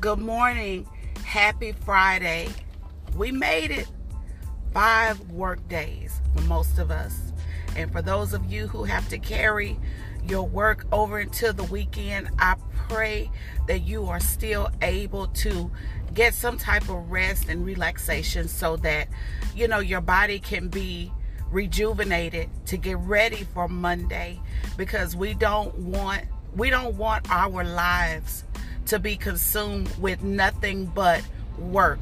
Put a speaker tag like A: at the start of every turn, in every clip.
A: Good morning. Happy Friday. We made it five work days for most of us. And for those of you who have to carry your work over into the weekend, I pray that you are still able to get some type of rest and relaxation so that you know your body can be rejuvenated to get ready for Monday because we don't want we don't want our lives to be consumed with nothing but work.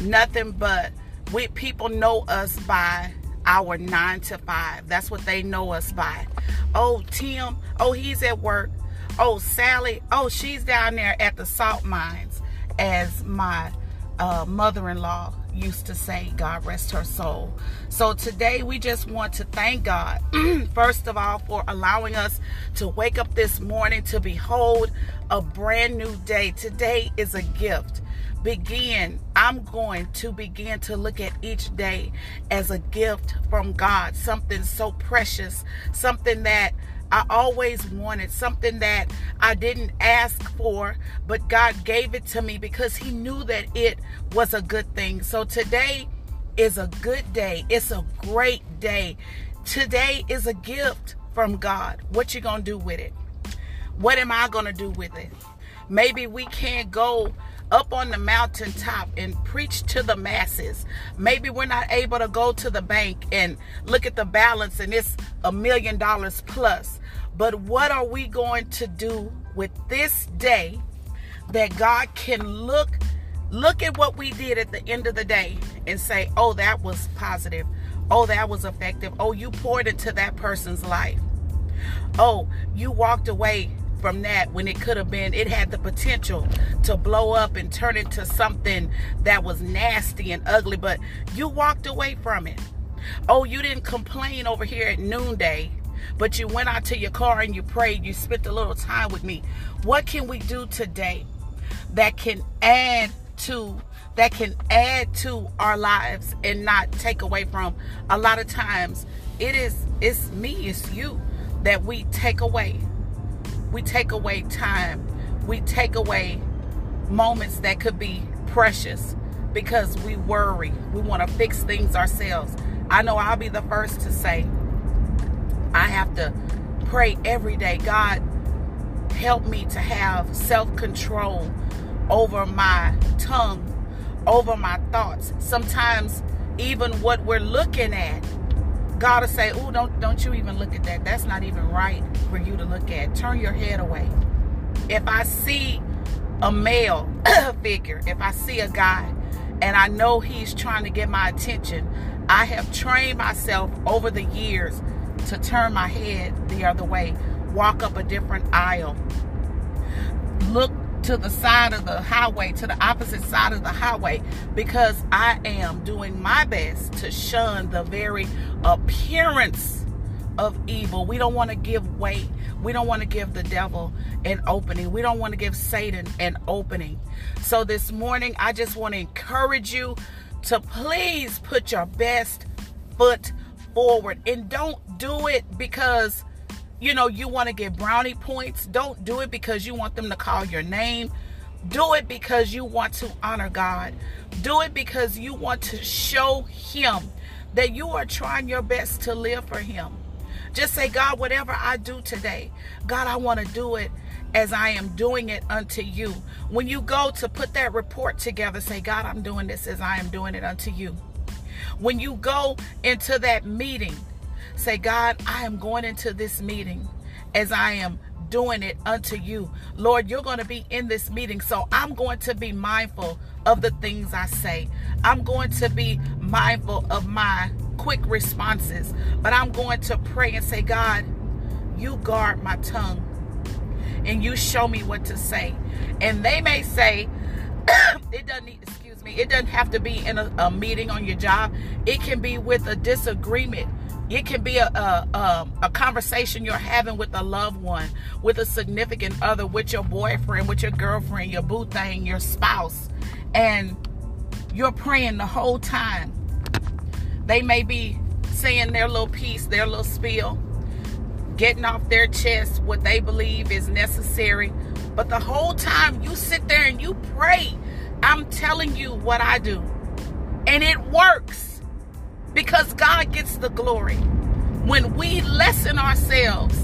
A: Nothing but we people know us by our 9 to 5. That's what they know us by. Oh, Tim, oh he's at work. Oh, Sally, oh she's down there at the salt mines as my uh, mother-in-law used to say, God rest her soul. So today we just want to thank God, first of all, for allowing us to wake up this morning to behold a brand new day. Today is a gift. Begin, I'm going to begin to look at each day as a gift from God, something so precious, something that I always wanted something that I didn't ask for, but God gave it to me because He knew that it was a good thing. So today is a good day. It's a great day. Today is a gift from God. What you gonna do with it? What am I gonna do with it? Maybe we can't go up on the mountaintop and preach to the masses. Maybe we're not able to go to the bank and look at the balance and it's a million dollars plus. But what are we going to do with this day that God can look look at what we did at the end of the day and say, "Oh, that was positive. Oh, that was effective. Oh, you poured into that person's life. Oh, you walked away from that when it could have been it had the potential to blow up and turn into something that was nasty and ugly but you walked away from it. Oh you didn't complain over here at noonday but you went out to your car and you prayed. You spent a little time with me. What can we do today that can add to that can add to our lives and not take away from? A lot of times it is it's me it's you that we take away we take away time. We take away moments that could be precious because we worry. We want to fix things ourselves. I know I'll be the first to say, I have to pray every day. God, help me to have self control over my tongue, over my thoughts. Sometimes, even what we're looking at God will say, "Oh, don't don't you even look at that. That's not even right for you to look at. Turn your head away." If I see a male figure, if I see a guy and I know he's trying to get my attention, I have trained myself over the years to turn my head the other way, walk up a different aisle, look to the side of the highway, to the opposite side of the highway, because I am doing my best to shun the very appearance of evil. We don't want to give weight. We don't want to give the devil an opening. We don't want to give Satan an opening. So this morning, I just want to encourage you to please put your best foot forward and don't do it because you know, you want to get brownie points, don't do it because you want them to call your name. Do it because you want to honor God. Do it because you want to show Him that you are trying your best to live for Him. Just say, God, whatever I do today, God, I want to do it as I am doing it unto you. When you go to put that report together, say, God, I'm doing this as I am doing it unto you. When you go into that meeting, Say, God, I am going into this meeting as I am doing it unto you. Lord, you're going to be in this meeting, so I'm going to be mindful of the things I say. I'm going to be mindful of my quick responses, but I'm going to pray and say, God, you guard my tongue and you show me what to say. And they may say, it doesn't need, excuse me, it doesn't have to be in a, a meeting on your job. It can be with a disagreement it can be a, a, um, a, conversation you're having with a loved one, with a significant other, with your boyfriend, with your girlfriend, your boo thing, your spouse. And you're praying the whole time. They may be saying their little piece, their little spiel, getting off their chest what they believe is necessary. But the whole time you sit there and you pray, I'm telling you what I do. And it works because God gets the glory. When we lessen ourselves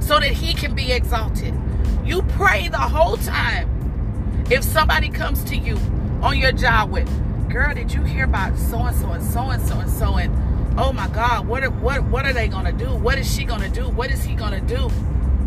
A: so that He can be exalted, you pray the whole time. If somebody comes to you on your job with, girl, did you hear about so and so and so and so and so and oh my God, what are, what what are they gonna do? What is she gonna do? What is he gonna do?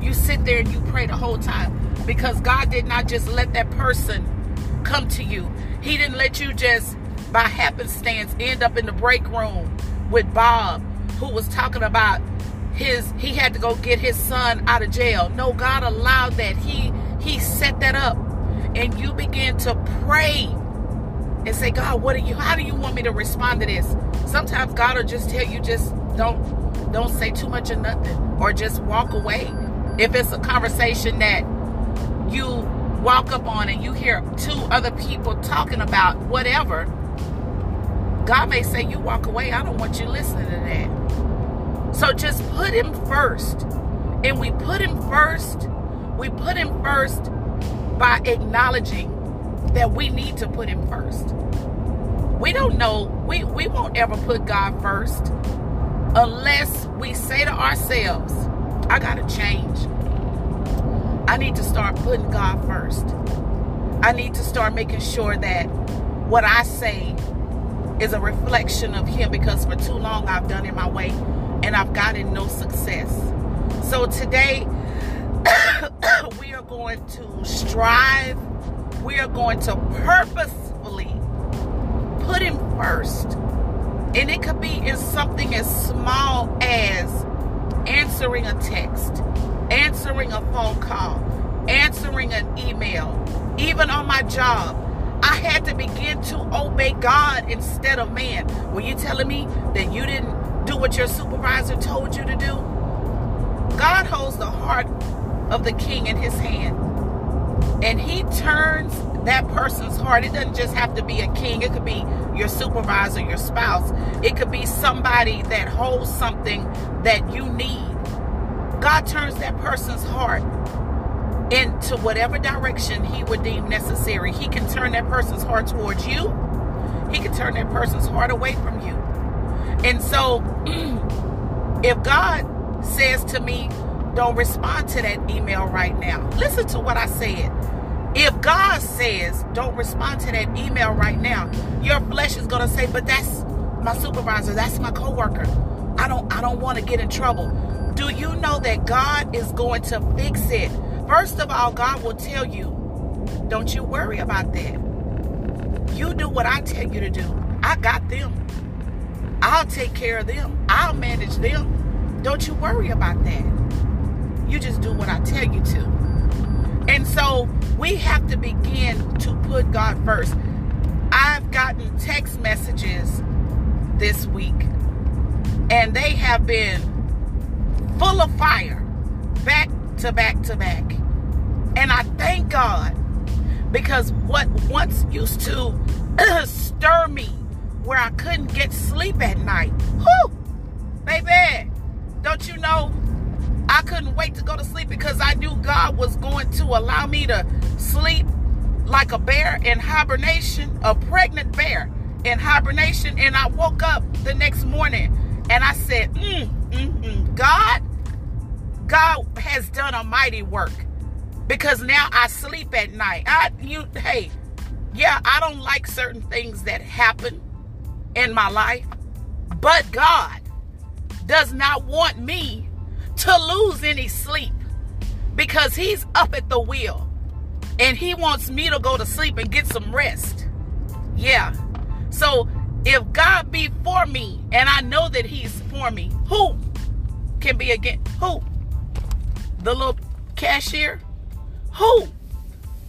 A: You sit there and you pray the whole time because God did not just let that person come to you. He didn't let you just by happenstance end up in the break room with Bob, who was talking about his he had to go get his son out of jail. No, God allowed that. He he set that up. And you begin to pray and say, God, what do you how do you want me to respond to this? Sometimes God will just tell you just don't don't say too much of nothing or just walk away. If it's a conversation that you walk up on and you hear two other people talking about whatever, God may say, You walk away. I don't want you listening to that. So just put Him first. And we put Him first. We put Him first by acknowledging that we need to put Him first. We don't know, we, we won't ever put God first unless we say to ourselves, I got to change. I need to start putting God first. I need to start making sure that what I say is a reflection of Him because for too long I've done it my way and I've gotten no success. So today, we are going to strive, we are going to purposefully put Him first. And it could be in something as small as answering a text answering a phone call, answering an email, even on my job. Had to begin to obey God instead of man. Were you telling me that you didn't do what your supervisor told you to do? God holds the heart of the king in his hand. And he turns that person's heart. It doesn't just have to be a king, it could be your supervisor, your spouse. It could be somebody that holds something that you need God turns that person's heart into whatever direction he would deem necessary. He can turn that person's heart towards you. He can turn that person's heart away from you. And so if God says to me, don't respond to that email right now. Listen to what I said. If God says, don't respond to that email right now, your flesh is going to say, but that's my supervisor, that's my coworker. I don't I don't want to get in trouble. Do you know that God is going to fix it? First of all, God will tell you, don't you worry about that. You do what I tell you to do. I got them. I'll take care of them. I'll manage them. Don't you worry about that. You just do what I tell you to. And so we have to begin to put God first. I've gotten text messages this week, and they have been full of fire, back to back to back. And I thank God because what once used to stir me where I couldn't get sleep at night. Whew, baby, don't you know? I couldn't wait to go to sleep because I knew God was going to allow me to sleep like a bear in hibernation, a pregnant bear in hibernation. And I woke up the next morning and I said, mm, mm, mm. God, God has done a mighty work because now I sleep at night. I you hey, yeah, I don't like certain things that happen in my life, but God does not want me to lose any sleep because he's up at the wheel and he wants me to go to sleep and get some rest. Yeah. So if God be for me and I know that he's for me, who can be against who? The little cashier? Who?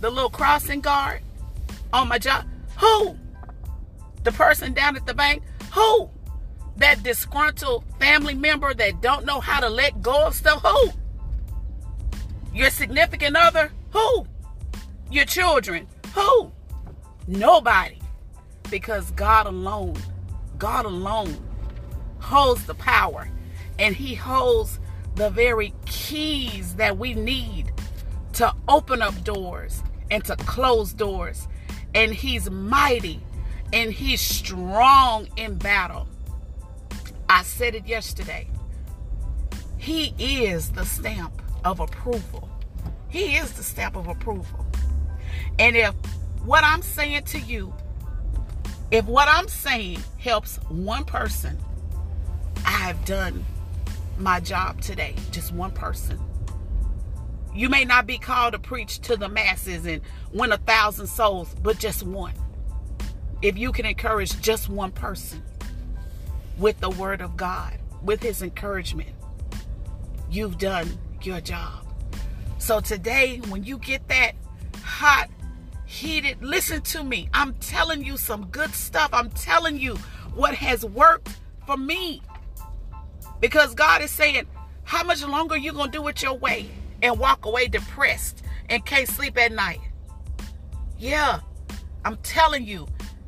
A: The little crossing guard on my job? Who? The person down at the bank? Who? That disgruntled family member that don't know how to let go of stuff? Who? Your significant other? Who? Your children? Who? Nobody. Because God alone, God alone holds the power and He holds the very keys that we need to open up doors and to close doors. And he's mighty and he's strong in battle. I said it yesterday. He is the stamp of approval. He is the stamp of approval. And if what I'm saying to you, if what I'm saying helps one person, I've done my job today. Just one person. You may not be called to preach to the masses and win a thousand souls, but just one. If you can encourage just one person with the word of God, with his encouragement, you've done your job. So today, when you get that hot, heated, listen to me. I'm telling you some good stuff. I'm telling you what has worked for me. Because God is saying, how much longer you going to do it your way and walk away depressed and can't sleep at night? Yeah, I'm telling you,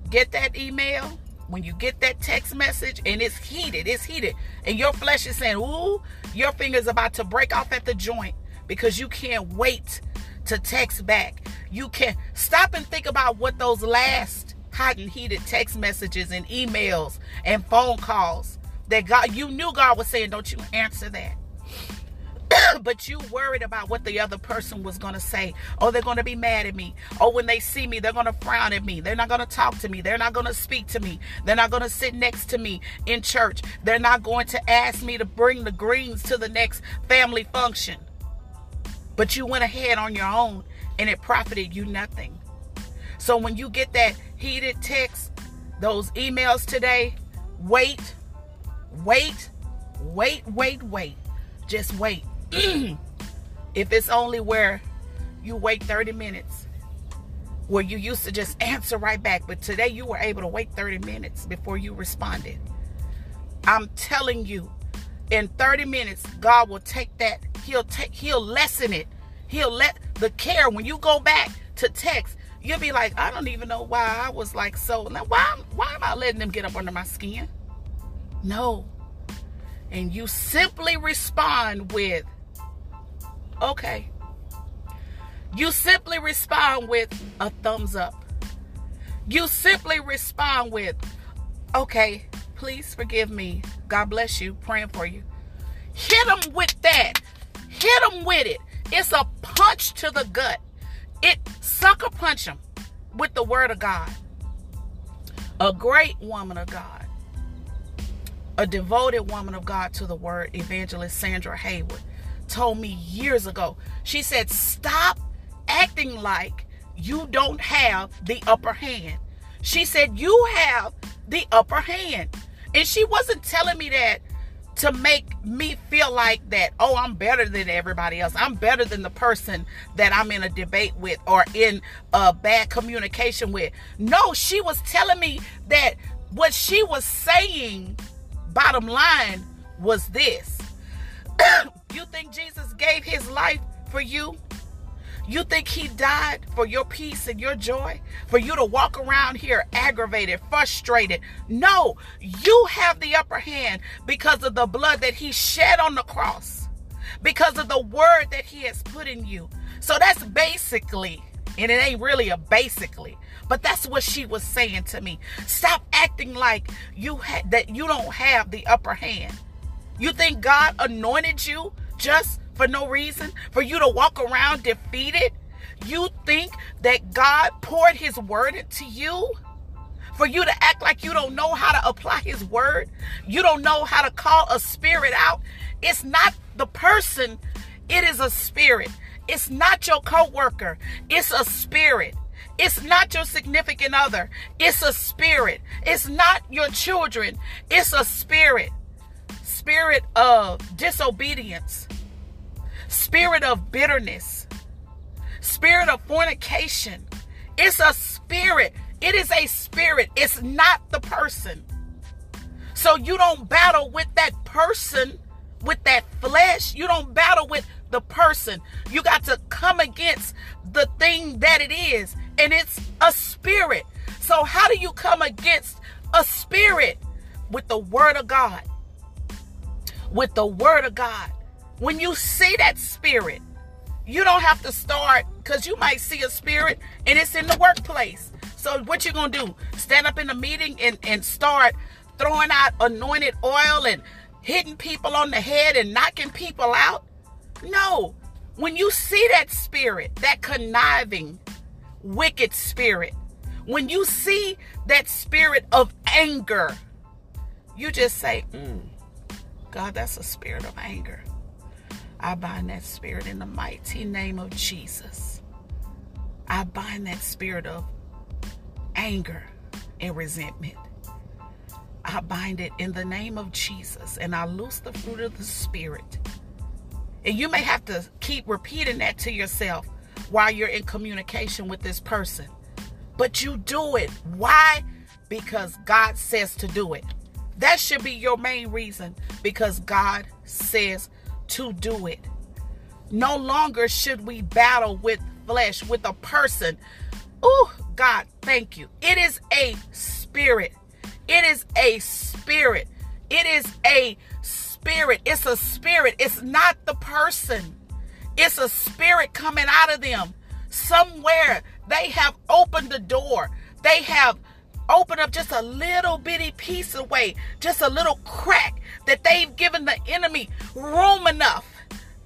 A: get that email. When you get that text message and it's heated, it's heated, and your flesh is saying, Ooh, your finger's about to break off at the joint because you can't wait to text back. You can stop and think about what those last hot and heated text messages and emails and phone calls that God, you knew God was saying, don't you answer that. But you worried about what the other person was going to say. Oh, they're going to be mad at me. Oh, when they see me, they're going to frown at me. They're not going to talk to me. They're not going to speak to me. They're not going to sit next to me in church. They're not going to ask me to bring the greens to the next family function. But you went ahead on your own and it profited you nothing. So when you get that heated text, those emails today, wait Wait, wait, wait, wait. Just wait. if it's only where you wait 30 minutes, where you used to just answer right back, but today you were able to wait 30 minutes before you responded. I'm telling you, in 30 minutes, God will take that, He'll take, He'll lessen it. He'll let the care when you go back to text, you'll be like, I don't even know why I was like so. Now Why, why am I letting them get up under my skin? No. And you simply respond with, okay. You simply respond with a thumbs up. You simply respond with, okay, please forgive me. God bless you. Praying for you. Hit them with that. Hit them with it. It's a punch to the gut. It sucker punch them with the word of God. A great woman of God a devoted woman of God to the word, evangelist Sandra Haywood, told me years ago. She said, Stop acting like you don't have the upper hand. She said, You have the upper hand. And she wasn't telling me that to make me feel like that, oh, I'm better than everybody else. I'm better than the person that I'm in a debate with or in a bad communication with. No, she was telling me that what she was saying bottom line was this You think Jesus gave his life for you? You think he died for your peace and your joy? For you to walk around here aggravated, frustrated? No, you have the upper hand because of the blood that he shed on the cross, because of the word that he has put in you. So that's basically, and it ain't really a basically, but that's what she was saying to me. Stop acting like you ha- that you don't have the upper hand. You think God anointed you just for no reason? For you to walk around defeated? You think that God poured his word into you? For you to act like you don't know how to apply his word? You don't know how to call a spirit out? It's not the person, it is a spirit. It's not your coworker. It's a spirit. It's not your significant other. It's a spirit. It's not your children. It's a spirit. Spirit of disobedience. Spirit of bitterness. Spirit of fornication. It's a spirit. It is a spirit. It's not the person. So you don't battle with that person, with that flesh. You don't battle with the person. You got to come against the thing that it is and it's a spirit. So, how do you come against a spirit? With the word of God. With the word of God. When you see that spirit, You don't have to start because you might see a spirit and it's in the workplace. So what you gonna do? Stand up in the meeting and, and start throwing out anointed oil and hitting people on the head and knocking people out? No. When you see that spirit, that conniving, wicked spirit, when you see that spirit of anger, you just say, mm, God, that's a spirit of anger. I bind that spirit in the mighty name of Jesus. I bind that spirit of anger and resentment. I bind it in the name of Jesus and I loose the fruit of the Spirit. And you may have to keep repeating that to yourself while you're in communication with this person. But you do it. Why? Because God says to do it. That should be your main reason because God says to do it. No longer should we battle with flesh, with a person. Oh, God, thank you. It is a spirit. It is a spirit. It is a spirit. It's a spirit. It's not the person. It's a spirit coming out of them. Somewhere they have opened the door. They have opened up just a little bitty piece away, just a little crack that they've given the enemy room enough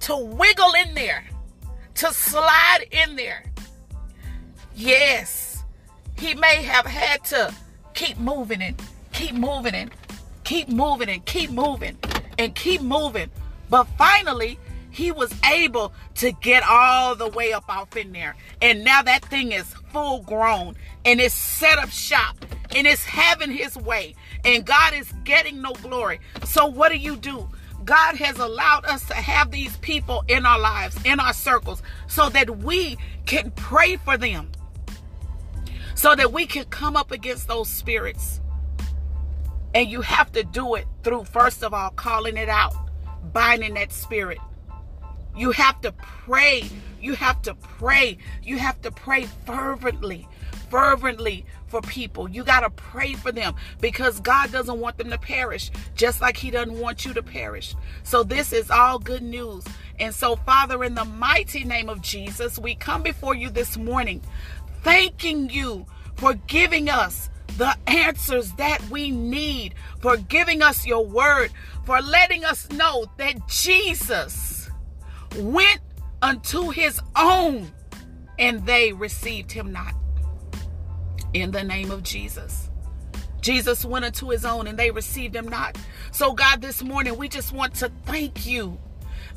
A: to wiggle in there, to slide in there. Yes, he may have had to keep moving and keep moving and keep moving and keep moving and keep moving. But finally, he was able to get all the way up off in there. And now that thing is full grown and it's set up shop and it's having his way. And God is getting no glory. So what do you do? God has allowed us to have these people in our lives, in our circles, so that we can pray for them. So that we can come up against those spirits. And you have to do it through, first of all, calling it out, binding that spirit. You have to pray. You have to pray. You have to pray fervently fervently for people. You got to pray for them because God doesn't want them to perish, just like He doesn't want you to perish. So, this is all good news. And so, Father, in the mighty name of Jesus, we come before you this morning thanking you for giving us the answers that we need, for giving us your word, for letting us know that Jesus went unto his own and they received him not in the name of Jesus. Jesus went unto his own and they received him not. So, God, this morning we just want to thank you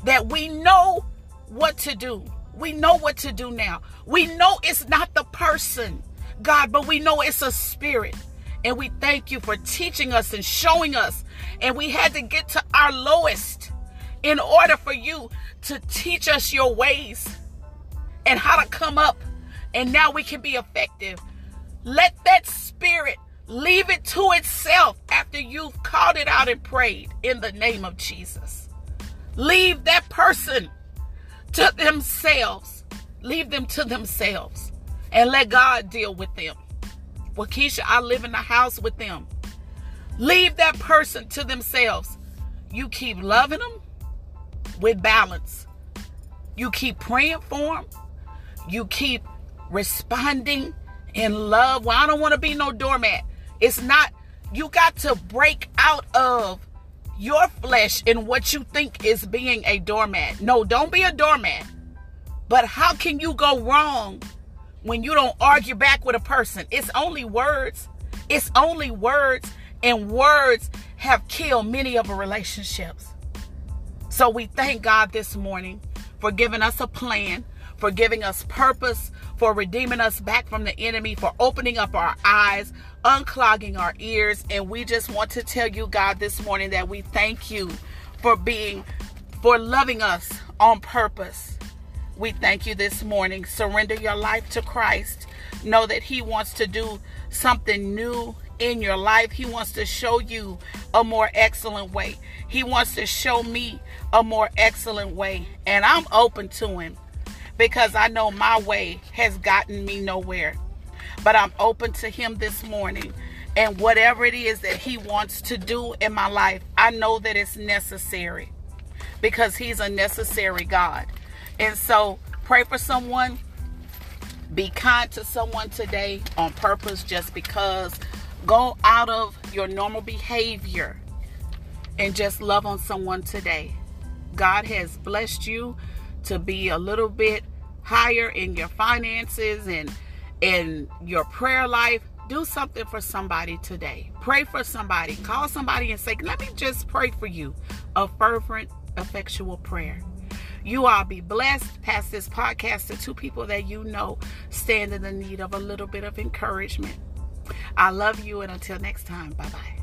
A: that we know what to do. We know what to do now. We know it's not the person, God, but we know it's a spirit. And we thank you for teaching us and showing us. And we had to get to our lowest in order for you to teach us your ways and how to come up. And now we can be effective. Let that spirit leave it to itself after you've called it out and prayed in the name of Jesus. Leave that person to themselves. Leave them to themselves and let God deal with them. Well, Keisha, I live in the house with them. Leave that person to themselves. You keep loving them with balance. You keep praying for them. You keep responding in love. Well, I don't want to be no doormat. It's not, you got to break out of your flesh and what you think is being a doormat. No, don't be a doormat. But how can you go wrong when you don't argue back with a person? It's only words. It's only words, and words have killed many of our relationships. So we thank God this morning for giving us a plan, for giving us purpose, for redeeming us back from the enemy, for opening up our eyes, unclogging our ears. And we just want to tell you, God, this morning that we thank you for being, for loving us on purpose. We thank you this morning. Surrender your life to Christ. Know that He wants to do something new in your life. He wants to show you a more excellent way. He wants to show me a more excellent way. And I'm open to Him because I know my way has gotten me nowhere. But I'm open to Him this morning. And whatever it is that He wants to do in my life, I know that it's necessary because He's a necessary God. And so Pray for someone. Be kind to someone today on purpose just because. Go out of your normal behavior and just love on someone today. God has blessed you to be a little bit higher in your finances and in your prayer life. Do something for somebody today. Pray for somebody. Call somebody and say, Let me just pray for you. A fervent, effectual prayer. You all be blessed. Pass this podcast to two people that you know stand in the need of a little bit of encouragement. I love you, and until next time, bye bye.